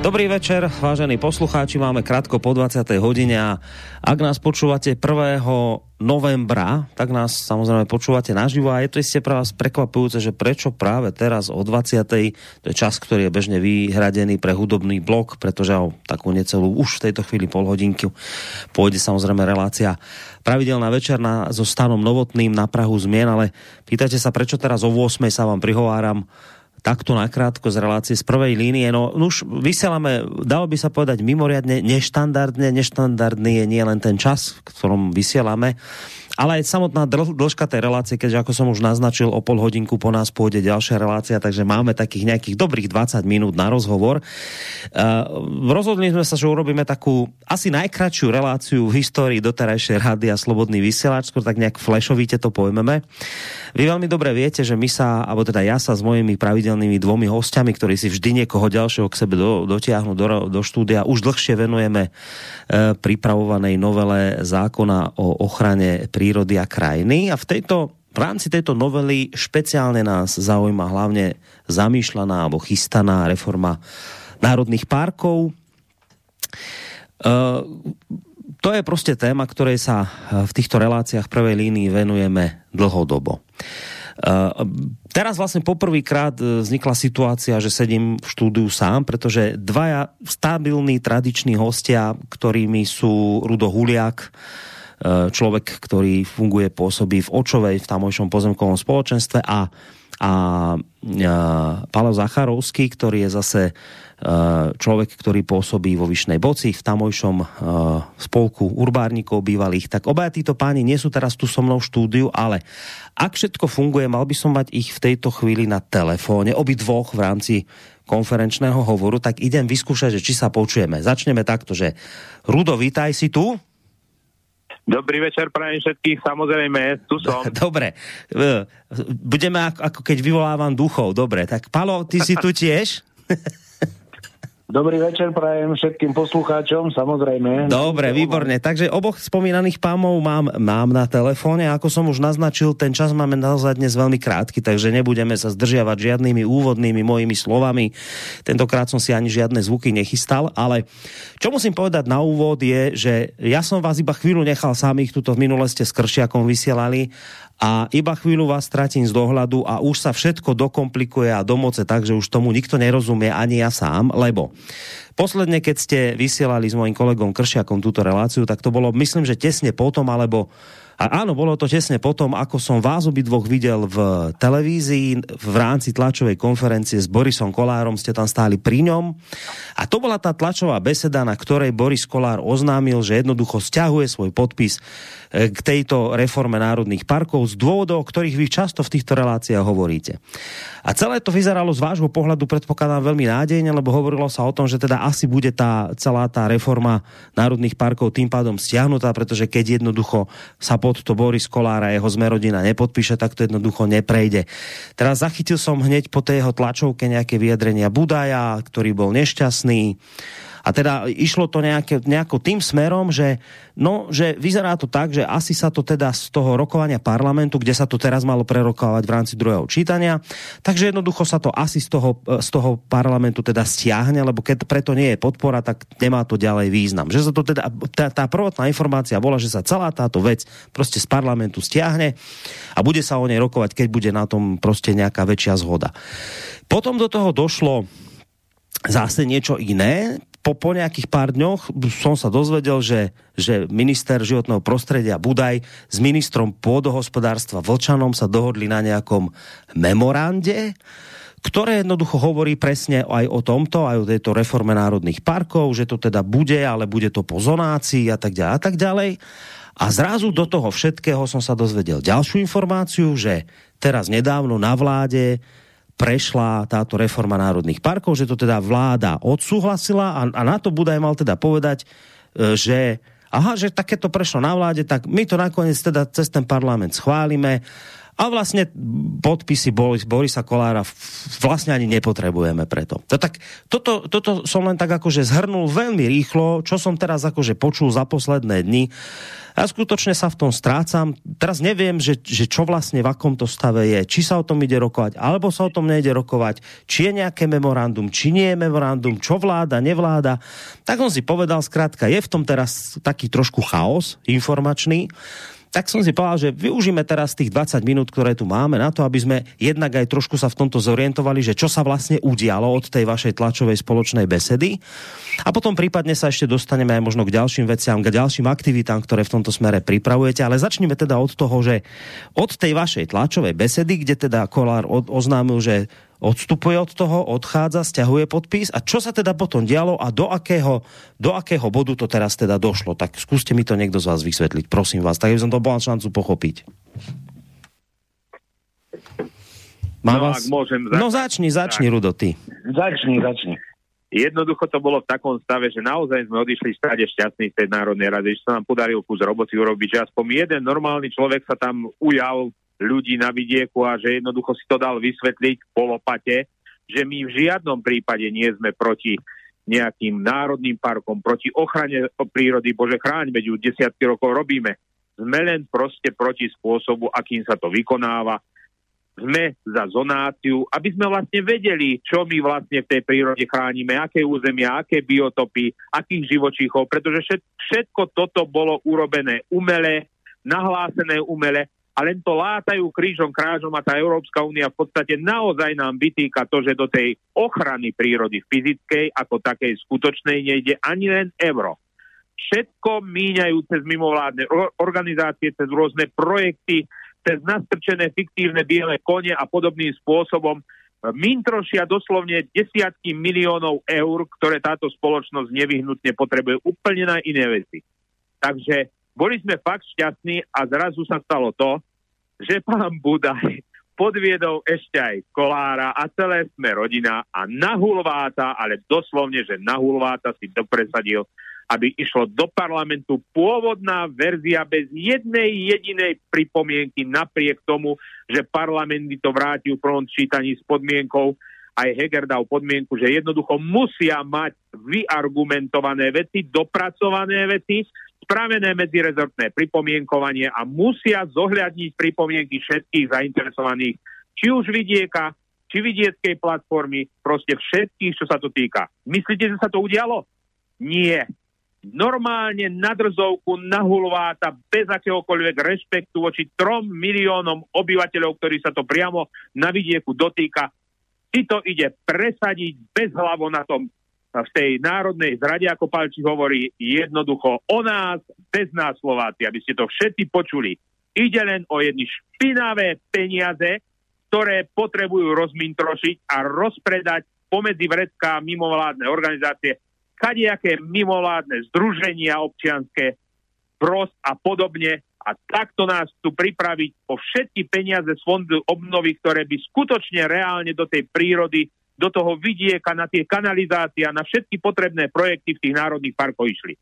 Dobrý večer, vážení poslucháči, máme krátko po 20. hodine a ak nás počúvate 1. novembra, tak nás samozrejme počúvate naživo a je to isté pre vás prekvapujúce, že prečo práve teraz o 20. to je čas, ktorý je bežne vyhradený pre hudobný blok, pretože o takú necelú už v tejto chvíli pol hodinky pôjde samozrejme relácia pravidelná večerná so stanom novotným na Prahu zmien, ale pýtate sa, prečo teraz o 8. sa vám prihováram takto nakrátko z relácie z prvej línie. No už vysielame, dalo by sa povedať mimoriadne neštandardne. Neštandardný je nie len ten čas, v ktorom vysielame, ale aj samotná dĺžka tej relácie, keďže ako som už naznačil, o pol hodinku po nás pôjde ďalšia relácia, takže máme takých nejakých dobrých 20 minút na rozhovor. Uh, rozhodli sme sa, že urobíme takú asi najkračšiu reláciu v histórii doterajšej rady a Slobodný vysielač, skôr tak nejak flešovíte to pojmeme. Vy veľmi dobre viete, že my sa, alebo teda ja sa s mojimi pravidelnými dvomi hostiami, ktorí si vždy niekoho ďalšieho k sebe do, dotiahnu do, do štúdia, už dlhšie venujeme uh, pripravovanej novele zákona o ochrane pri prírody a krajiny a v tejto v rámci tejto novely špeciálne nás zaujíma hlavne zamýšľaná alebo chystaná reforma národných parkov. Uh, to je proste téma, ktorej sa v týchto reláciách prvej línii venujeme dlhodobo. Uh, teraz vlastne poprvýkrát vznikla situácia, že sedím v štúdiu sám, pretože dvaja stabilní tradiční hostia, ktorými sú Rudo Huliak, človek, ktorý funguje, pôsobí v Očovej, v tamojšom pozemkovom spoločenstve a, a, a Pavel Zacharovský, ktorý je zase eh, človek, ktorý pôsobí vo Vyšnej Boci v tamojšom spolku urbárnikov bývalých. Tak obaja títo páni nie sú teraz tu so mnou v štúdiu, ale ak všetko funguje, mal by som mať ich v tejto chvíli na telefóne, obi dvoch v rámci konferenčného hovoru, tak idem vyskúšať, že či sa počujeme. Začneme takto, že Rudo, vítaj si tu. Dobrý večer, prajem všetkých, samozrejme, tu som. Dobre, budeme ako, ako keď vyvolávam duchov, dobre, tak Palo, ty si tu tiež? Dobrý večer prajem všetkým poslucháčom, samozrejme. Dobre, výborne. Takže oboch spomínaných pámov mám, mám na telefóne. Ako som už naznačil, ten čas máme naozaj dnes veľmi krátky, takže nebudeme sa zdržiavať žiadnymi úvodnými mojimi slovami. Tentokrát som si ani žiadne zvuky nechystal, ale čo musím povedať na úvod je, že ja som vás iba chvíľu nechal samých, tuto v minule ste s Kršiakom vysielali a iba chvíľu vás stratím z dohľadu a už sa všetko dokomplikuje a domoce tak, že už tomu nikto nerozumie, ani ja sám, lebo posledne, keď ste vysielali s mojim kolegom Kršiakom túto reláciu, tak to bolo, myslím, že tesne potom, alebo a áno, bolo to tesne potom, ako som vás obidvoch videl v televízii v rámci tlačovej konferencie s Borisom Kolárom, ste tam stáli pri ňom. A to bola tá tlačová beseda, na ktorej Boris Kolár oznámil, že jednoducho stiahuje svoj podpis e, k tejto reforme národných parkov z dôvodov, o ktorých vy často v týchto reláciách hovoríte. A celé to vyzeralo z vášho pohľadu, predpokladám, veľmi nádejne, lebo hovorilo sa o tom, že teda asi bude tá celá tá reforma národných parkov tým pádom stiahnutá, pretože keď jednoducho sa po pod to Boris Kolár a jeho zmerodina nepodpíše, tak to jednoducho neprejde. Teraz zachytil som hneď po tej jeho tlačovke nejaké vyjadrenia Budaja, ktorý bol nešťastný a teda išlo to nejaké, nejako tým smerom, že, no, že vyzerá to tak, že asi sa to teda z toho rokovania parlamentu, kde sa to teraz malo prerokovať v rámci druhého čítania, takže jednoducho sa to asi z toho, z toho parlamentu teda stiahne, lebo keď preto nie je podpora, tak nemá to ďalej význam. Že sa to teda, tá, tá prvotná informácia bola, že sa celá táto vec proste z parlamentu stiahne a bude sa o nej rokovať, keď bude na tom proste nejaká väčšia zhoda. Potom do toho došlo zase niečo iné po, po nejakých pár dňoch som sa dozvedel, že, že minister životného prostredia Budaj s ministrom pôdohospodárstva Vlčanom sa dohodli na nejakom memorande, ktoré jednoducho hovorí presne aj o tomto, aj o tejto reforme národných parkov, že to teda bude, ale bude to po zonácii a tak ďalej a tak ďalej. A zrazu do toho všetkého som sa dozvedel ďalšiu informáciu, že teraz nedávno na vláde prešla táto reforma národných parkov, že to teda vláda odsúhlasila a, a na to Budaj mal teda povedať, e, že aha, že takéto prešlo na vláde, tak my to nakoniec teda cez ten parlament schválime a vlastne podpisy Boris, Borisa Kolára vlastne ani nepotrebujeme preto. To tak, toto, toto som len tak akože zhrnul veľmi rýchlo, čo som teraz akože počul za posledné dni. Ja skutočne sa v tom strácam. Teraz neviem, že, že čo vlastne v akomto stave je. Či sa o tom ide rokovať, alebo sa o tom nejde rokovať. Či je nejaké memorandum, či nie je memorandum, čo vláda, nevláda. Tak on si povedal, skrátka, je v tom teraz taký trošku chaos informačný tak som si povedal, že využíme teraz tých 20 minút, ktoré tu máme na to, aby sme jednak aj trošku sa v tomto zorientovali, že čo sa vlastne udialo od tej vašej tlačovej spoločnej besedy. A potom prípadne sa ešte dostaneme aj možno k ďalším veciam, k ďalším aktivitám, ktoré v tomto smere pripravujete. Ale začneme teda od toho, že od tej vašej tlačovej besedy, kde teda Kolár oznámil, že odstupuje od toho, odchádza, stiahuje podpis a čo sa teda potom dialo a do akého, do akého bodu to teraz teda došlo. Tak skúste mi to niekto z vás vysvetliť, prosím vás, tak by som to bola šancu pochopiť. Má no, vás... ak môžem začať. No začni, začni, tak. Rudo, ty. Začni, začni. Jednoducho to bolo v takom stave, že naozaj sme odišli stade šťastní z tej Národnej rady, že sa nám podarilo kus roboty urobiť, že aspoň jeden normálny človek sa tam ujal ľudí na vidieku a že jednoducho si to dal vysvetliť po lopate, že my v žiadnom prípade nie sme proti nejakým národným parkom, proti ochrane prírody, bože chráň, veď ju desiatky rokov robíme. Sme len proste proti spôsobu, akým sa to vykonáva. Sme za zonáciu, aby sme vlastne vedeli, čo my vlastne v tej prírode chránime, aké územia, aké biotopy, akých živočíchov, pretože všetko toto bolo urobené umele, nahlásené umele a len to látajú krížom krážom a tá Európska únia v podstate naozaj nám vytýka to, že do tej ochrany prírody fyzickej ako takej skutočnej nejde ani len euro. Všetko míňajú cez mimovládne organizácie, cez rôzne projekty, cez nastrčené fiktívne biele kone a podobným spôsobom mintrošia doslovne desiatky miliónov eur, ktoré táto spoločnosť nevyhnutne potrebuje úplne na iné veci. Takže boli sme fakt šťastní a zrazu sa stalo to, že pán Budaj podviedol ešte aj Kolára a celé sme rodina a nahulváta, ale doslovne, že nahulváta si dopresadil, aby išlo do parlamentu. Pôvodná verzia bez jednej jedinej pripomienky napriek tomu, že parlament by to vrátil v prvom čítaní s podmienkou, aj Heger dal podmienku, že jednoducho musia mať vyargumentované veci, dopracované veci, spravené medzirezortné pripomienkovanie a musia zohľadniť pripomienky všetkých zainteresovaných, či už vidieka, či vidieckej platformy, proste všetkých, čo sa to týka. Myslíte, že sa to udialo? Nie. Normálne na drzovku, na hulváta, bez akéhokoľvek rešpektu voči trom miliónom obyvateľov, ktorí sa to priamo na vidieku dotýka, si to ide presadiť bez hlavo na tom v tej národnej zrade, ako Palči hovorí, jednoducho o nás, bez nás Slováci, aby ste to všetci počuli. Ide len o jedny špinavé peniaze, ktoré potrebujú rozmintrošiť a rozpredať pomedzi vrecká mimovládne organizácie, kadejaké mimovládne združenia občianské, prost a podobne. A takto nás tu pripraviť o všetky peniaze z fondu obnovy, ktoré by skutočne reálne do tej prírody do toho vidieka, na tie kanalizácie a na všetky potrebné projekty v tých národných parkoch išli.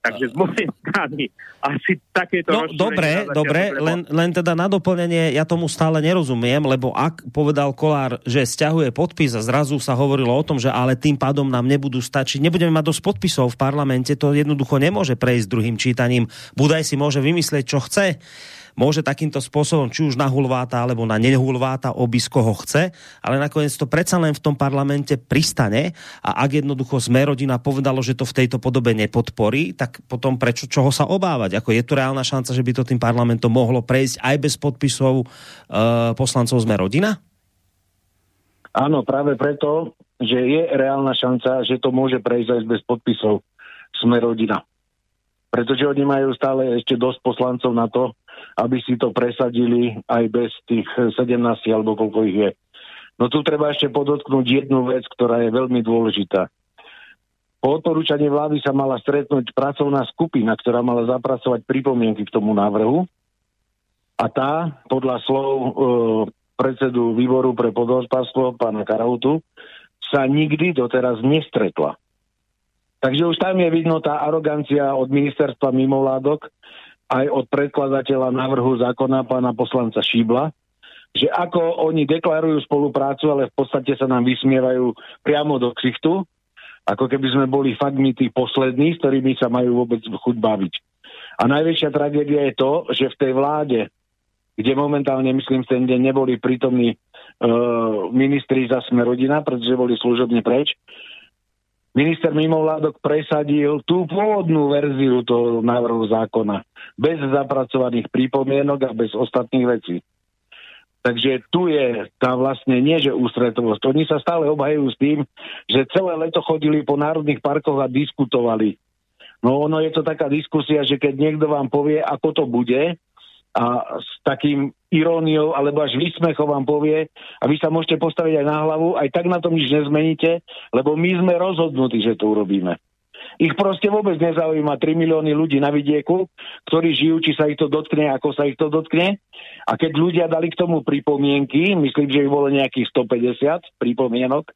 Takže z mojej strany asi takéto... No dobre, dobre, len, len teda na doplnenie, ja tomu stále nerozumiem, lebo ak povedal Kolár, že stiahuje podpis a zrazu sa hovorilo o tom, že ale tým pádom nám nebudú stačiť, nebudeme mať dosť podpisov v parlamente, to jednoducho nemôže prejsť druhým čítaním. Budaj si môže vymyslieť, čo chce môže takýmto spôsobom, či už na hulváta alebo na nehulváta, obísť koho chce, ale nakoniec to predsa len v tom parlamente pristane a ak jednoducho sme rodina povedalo, že to v tejto podobe nepodporí, tak potom prečo čoho sa obávať? Ako je tu reálna šanca, že by to tým parlamentom mohlo prejsť aj bez podpisov e, poslancov sme rodina? Áno, práve preto, že je reálna šanca, že to môže prejsť aj bez podpisov sme rodina. Pretože oni majú stále ešte dosť poslancov na to, aby si to presadili aj bez tých 17 alebo koľko ich je. No tu treba ešte podotknúť jednu vec, ktorá je veľmi dôležitá. Po odporúčaní vlády sa mala stretnúť pracovná skupina, ktorá mala zapracovať pripomienky k tomu návrhu. A tá, podľa slov e, predsedu výboru pre podhospodárstvo, pána Karautu, sa nikdy doteraz nestretla. Takže už tam je vidno tá arogancia od ministerstva mimovládok, aj od predkladateľa návrhu zákona pána poslanca Šíbla, že ako oni deklarujú spoluprácu, ale v podstate sa nám vysmievajú priamo do ksichtu, ako keby sme boli fakt my tí poslední, s ktorými sa majú vôbec chuť baviť. A najväčšia tragédia je to, že v tej vláde, kde momentálne, myslím, ten deň neboli prítomní uh, ministri za sme rodina, pretože boli služobne preč, minister mimovládok presadil tú pôvodnú verziu toho návrhu zákona bez zapracovaných prípomienok a bez ostatných vecí. Takže tu je tá vlastne nie, že ústretovosť. Oni sa stále obhajujú s tým, že celé leto chodili po národných parkoch a diskutovali. No ono je to taká diskusia, že keď niekto vám povie, ako to bude, a s takým iróniou alebo až výsmechom vám povie a vy sa môžete postaviť aj na hlavu, aj tak na tom nič nezmeníte, lebo my sme rozhodnutí, že to urobíme. Ich proste vôbec nezaujíma 3 milióny ľudí na vidieku, ktorí žijú, či sa ich to dotkne, ako sa ich to dotkne. A keď ľudia dali k tomu pripomienky, myslím, že ich bolo nejakých 150 pripomienok,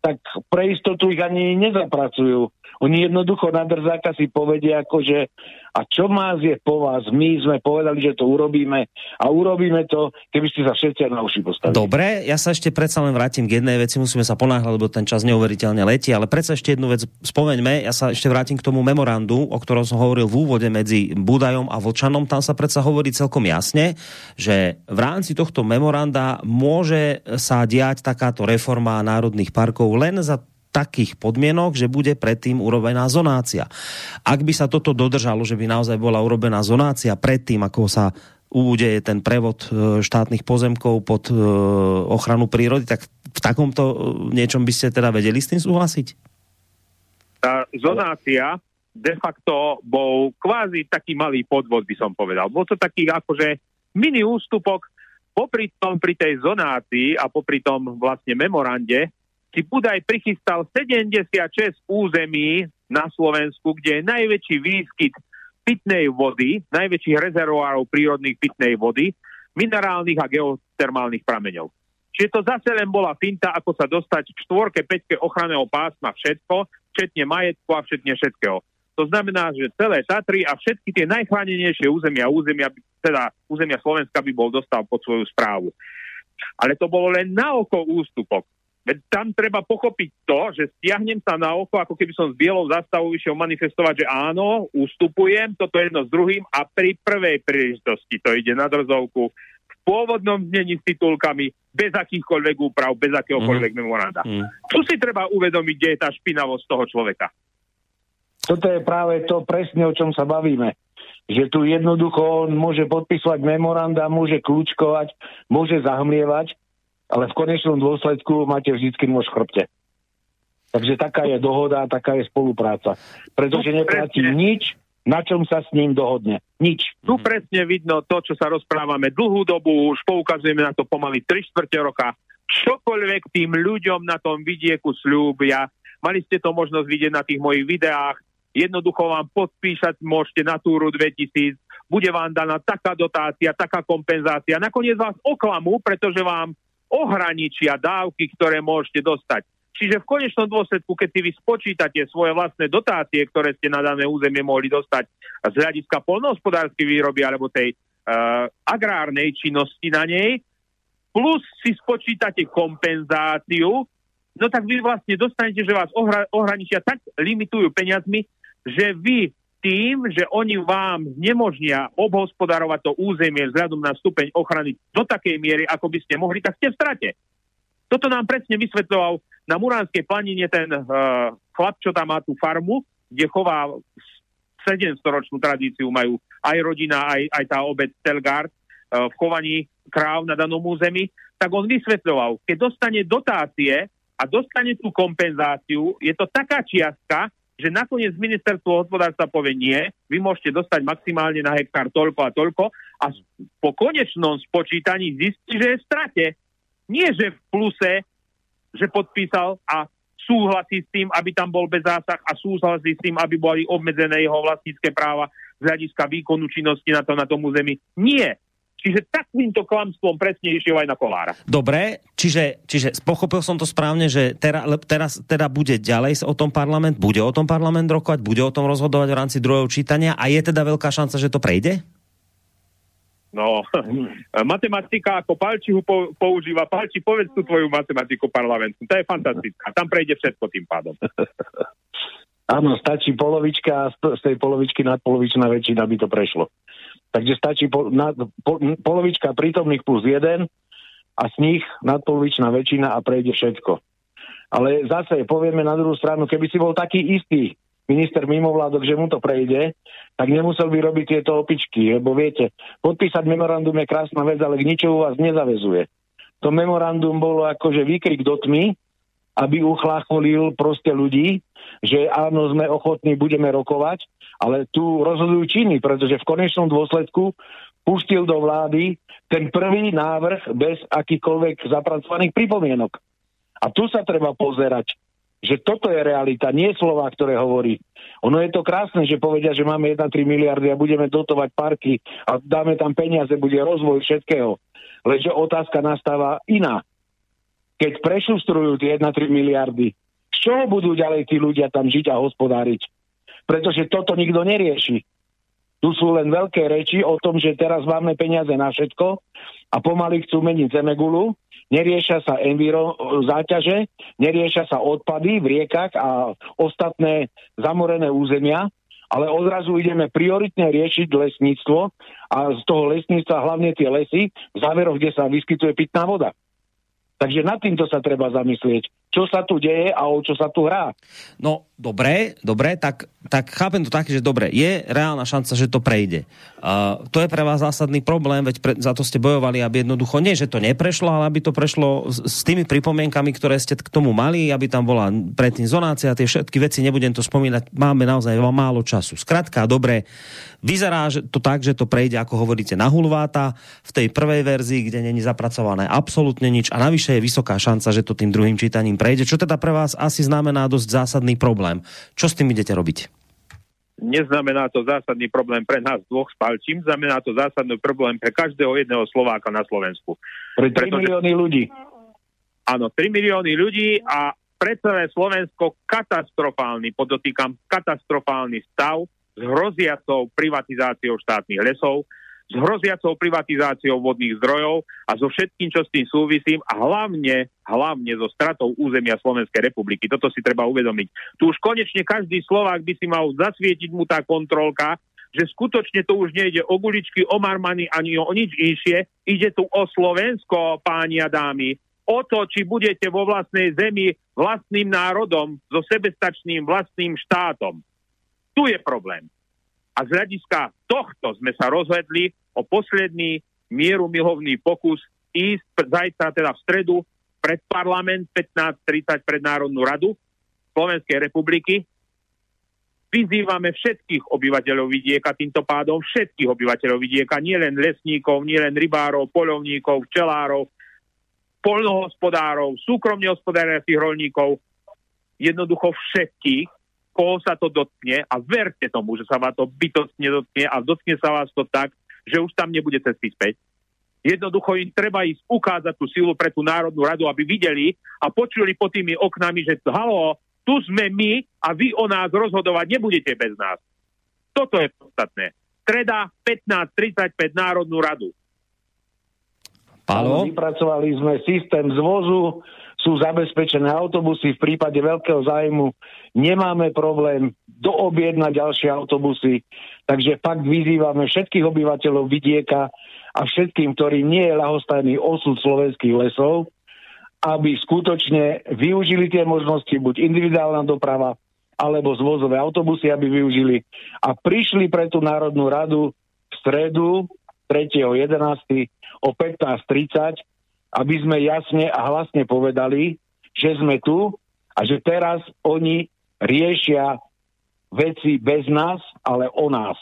tak pre istotu ich ani nezapracujú. Oni jednoducho na drzáka si povedia, akože a čo má je po vás? My sme povedali, že to urobíme a urobíme to, keby ste sa všetci na uši postavili. Dobre, ja sa ešte predsa len vrátim k jednej veci, musíme sa ponáhľať, lebo ten čas neuveriteľne letí, ale predsa ešte jednu vec spomeňme, ja sa ešte vrátim k tomu memorandu, o ktorom som hovoril v úvode medzi Budajom a Vlčanom, tam sa predsa hovorí celkom jasne, že v rámci tohto memoranda môže sa diať takáto reforma národných parkov len za takých podmienok, že bude predtým urobená zonácia. Ak by sa toto dodržalo, že by naozaj bola urobená zonácia predtým, ako sa udeje ten prevod e, štátnych pozemkov pod e, ochranu prírody, tak v takomto e, niečom by ste teda vedeli s tým súhlasiť? Tá zonácia de facto bol kvázi taký malý podvod, by som povedal. Bol to taký akože mini ústupok popri tom, pri tej zonácii a popri tom vlastne memorande si Budaj prichystal 76 území na Slovensku, kde je najväčší výskyt pitnej vody, najväčších rezervoárov prírodných pitnej vody, minerálnych a geotermálnych prameňov. Čiže to zase len bola finta, ako sa dostať k štvorke, peťke ochranného pásma všetko, včetne majetku a všetne všetkého. To znamená, že celé Tatry a všetky tie najchránenejšie územia, územia, teda územia Slovenska by bol dostal pod svoju správu. Ale to bolo len na oko ústupok. Veď tam treba pochopiť to, že stiahnem sa na oko, ako keby som s bielou zastavou išiel manifestovať, že áno, ustupujem, toto jedno s druhým a pri prvej príležitosti to ide na drzovku v pôvodnom znení s titulkami, bez akýchkoľvek úprav, bez akéhokoľvek mm. memoranda. Mm. Tu si treba uvedomiť, kde je tá špinavosť toho človeka. Toto je práve to presne, o čom sa bavíme že tu jednoducho on môže podpisovať memoranda, môže kľúčkovať, môže zahmlievať, ale v konečnom dôsledku máte vždycky nôž chrbte. Takže taká je dohoda, taká je spolupráca. Pretože neplatí nič, na čom sa s ním dohodne. Nič. Tu presne vidno to, čo sa rozprávame dlhú dobu, už poukazujeme na to pomaly 3 čtvrte roka. Čokoľvek tým ľuďom na tom vidieku slúbia, mali ste to možnosť vidieť na tých mojich videách, jednoducho vám podpíšať môžete na túru 2000, bude vám daná taká dotácia, taká kompenzácia. Nakoniec vás oklamú, pretože vám ohraničia dávky, ktoré môžete dostať. Čiže v konečnom dôsledku, keď si vy spočítate svoje vlastné dotácie, ktoré ste na dané územie mohli dostať z hľadiska polnohospodárskej výroby alebo tej uh, agrárnej činnosti na nej, plus si spočítate kompenzáciu, no tak vy vlastne dostanete, že vás ohra- ohraničia tak limitujú peniazmi, že vy tým, že oni vám nemožnia obhospodarovať to územie vzhľadom na stupeň ochrany do takej miery, ako by ste mohli, tak ste v strate. Toto nám presne vysvetľoval na Muránskej planine ten uh, chlap, čo tam má tú farmu, kde chová 700-ročnú tradíciu, majú aj rodina, aj, aj tá obec Telgard uh, v chovaní kráv na danom území, tak on vysvetľoval, keď dostane dotácie a dostane tú kompenzáciu, je to taká čiastka, že nakoniec ministerstvo hospodárstva povie nie, vy môžete dostať maximálne na hektár toľko a toľko a po konečnom spočítaní zistí, že je v strate. Nie, že v pluse, že podpísal a súhlasí s tým, aby tam bol bez zásah a súhlasí s tým, aby boli obmedzené jeho vlastnícke práva z hľadiska výkonu činnosti na, to, na tom území. Nie. Čiže takýmto klamstvom presne išiel aj na Kolára. Dobre, čiže, čiže pochopil som to správne, že teraz, teraz teda bude ďalej o tom parlament, bude o tom parlament rokovať, bude o tom rozhodovať v rámci druhého čítania a je teda veľká šanca, že to prejde? No, matematika ako Palčihu používa. Palči, povedz tú tvoju matematiku parlamentnú. To je fantastická. Tam prejde všetko tým pádom. Áno, stačí polovička a z tej polovičky nadpolovičná väčšina by to prešlo. Takže stačí po, na, po, polovička prítomných plus jeden a z nich nadpolovičná väčšina a prejde všetko. Ale zase povieme na druhú stranu, keby si bol taký istý minister mimovládok, že mu to prejde, tak nemusel by robiť tieto opičky, lebo viete, podpísať memorandum je krásna vec, ale k ničomu vás nezavezuje. To memorandum bolo akože výkrik do tmy, aby uchlácholil proste ľudí, že áno, sme ochotní, budeme rokovať, ale tu rozhodujú činy, pretože v konečnom dôsledku pustil do vlády ten prvý návrh bez akýchkoľvek zapracovaných pripomienok. A tu sa treba pozerať, že toto je realita, nie slova, ktoré hovorí. Ono je to krásne, že povedia, že máme 1,3 miliardy a budeme dotovať parky a dáme tam peniaze, bude rozvoj všetkého. Lenže otázka nastáva iná. Keď prešustrujú tie 1,3 miliardy, z čoho budú ďalej tí ľudia tam žiť a hospodáriť? Pretože toto nikto nerieši. Tu sú len veľké reči o tom, že teraz máme peniaze na všetko a pomaly chcú meniť Zemegulu, neriešia sa enviro záťaže, neriešia sa odpady v riekach a ostatné zamorené územia, ale odrazu ideme prioritne riešiť lesníctvo a z toho lesníctva hlavne tie lesy v záveroch, kde sa vyskytuje pitná voda. Takže nad týmto sa treba zamyslieť, čo sa tu deje a o čo sa tu hrá. No, dobre, dobre, tak, tak chápem to tak, že dobre, je reálna šanca, že to prejde. Uh, to je pre vás zásadný problém, veď pre, za to ste bojovali, aby jednoducho nie, že to neprešlo, ale aby to prešlo s, s tými pripomienkami, ktoré ste k tomu mali, aby tam bola predtým zonácia, tie všetky veci, nebudem to spomínať, máme naozaj málo času. Skrátka, dobre, Vyzerá to tak, že to prejde, ako hovoríte, na hulváta v tej prvej verzii, kde není zapracované absolútne nič a navyše je vysoká šanca, že to tým druhým čítaním prejde, čo teda pre vás asi znamená dosť zásadný problém. Čo s tým idete robiť? Neznamená to zásadný problém pre nás dvoch s Palčím, znamená to zásadný problém pre každého jedného Slováka na Slovensku. Pre 3 Pretože... milióny ľudí. Áno, 3 milióny ľudí a pre celé Slovensko katastrofálny, podotýkam, katastrofálny stav, s hroziacou privatizáciou štátnych lesov, s hroziacou privatizáciou vodných zdrojov a so všetkým, čo s tým súvisím a hlavne, hlavne so stratou územia Slovenskej republiky. Toto si treba uvedomiť. Tu už konečne každý Slovák by si mal zasvietiť mu tá kontrolka, že skutočne to už nejde o guličky, o marmany ani o nič inšie. Ide tu o Slovensko, páni a dámy. O to, či budete vo vlastnej zemi vlastným národom, so sebestačným vlastným štátom. Tu je problém. A z hľadiska tohto sme sa rozhodli o posledný mieru milovný pokus ísť zajtra teda v stredu pred parlament 15.30 pred Národnú radu Slovenskej republiky. Vyzývame všetkých obyvateľov vidieka týmto pádom, všetkých obyvateľov vidieka, nielen lesníkov, nielen rybárov, polovníkov, včelárov, polnohospodárov, súkromne hospodáriacich rolníkov, jednoducho všetkých, koho sa to dotkne a verte tomu, že sa vás to bytostne dotkne a dotkne sa vás to tak, že už tam nebude cesty späť. Jednoducho im treba ísť ukázať tú silu pre tú Národnú radu, aby videli a počuli pod tými oknami, že halo, tu sme my a vy o nás rozhodovať nebudete bez nás. Toto je podstatné. Treda 15.35 Národnú radu. Pálo? Vypracovali sme systém zvozu, sú zabezpečené autobusy, v prípade veľkého zájmu nemáme problém doobjednať ďalšie autobusy, takže fakt vyzývame všetkých obyvateľov vidieka a všetkým, ktorí nie je ľahostajný osud slovenských lesov, aby skutočne využili tie možnosti, buď individuálna doprava, alebo zvozové autobusy, aby využili a prišli pre tú Národnú radu v stredu 3.11. o 15.30 aby sme jasne a hlasne povedali, že sme tu a že teraz oni riešia veci bez nás, ale o nás.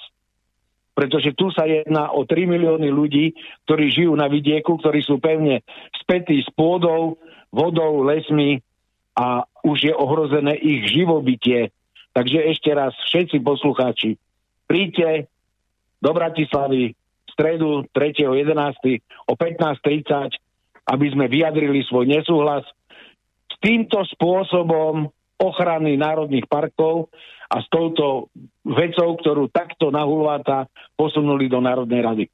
Pretože tu sa jedná o 3 milióny ľudí, ktorí žijú na vidieku, ktorí sú pevne spätí s pôdou, vodou, lesmi a už je ohrozené ich živobytie. Takže ešte raz, všetci poslucháči, príďte do Bratislavy v stredu 3.11. o 15.30 aby sme vyjadrili svoj nesúhlas s týmto spôsobom ochrany národných parkov a s touto vecou, ktorú takto nahulváta posunuli do Národnej rady.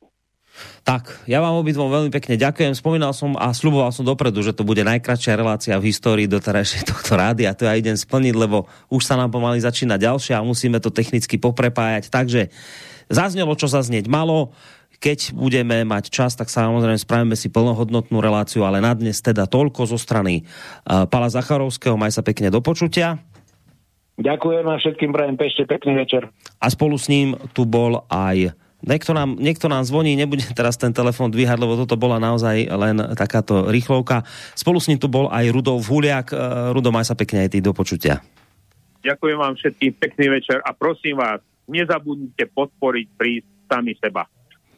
Tak, ja vám obidvom veľmi pekne ďakujem. Spomínal som a sluboval som dopredu, že to bude najkračšia relácia v histórii doterajšej tohto rády a to ja idem splniť, lebo už sa nám pomaly začína ďalšia a musíme to technicky poprepájať. Takže zaznelo, čo zaznieť malo. Keď budeme mať čas, tak samozrejme spravíme si plnohodnotnú reláciu, ale na dnes teda toľko zo strany uh, Pala Zacharovského. Maj sa pekne do počutia. Ďakujem a všetkým prajem pešte pekný večer. A spolu s ním tu bol aj Niekto nám, niekto nám zvoní, nebudem teraz ten telefon dvíhať, lebo toto bola naozaj len takáto rýchlovka. Spolu s ním tu bol aj Rudolf Huliak. E, Rudo, maj sa pekne aj ty do počutia. Ďakujem vám všetkým pekný večer a prosím vás, nezabudnite podporiť prísť sami seba.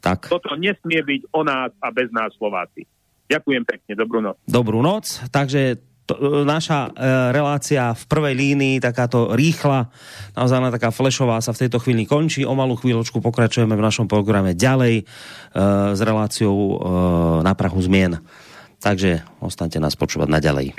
Tak. Toto nesmie byť o nás a bez nás Slováci. Ďakujem pekne, dobrú noc. Dobrú noc, takže to, e, naša e, relácia v prvej línii, takáto rýchla, naozaj len taká flešová sa v tejto chvíli končí. O malú chvíľočku pokračujeme v našom programe ďalej e, s reláciou e, na prahu zmien. Takže ostaňte nás počúvať naďalej.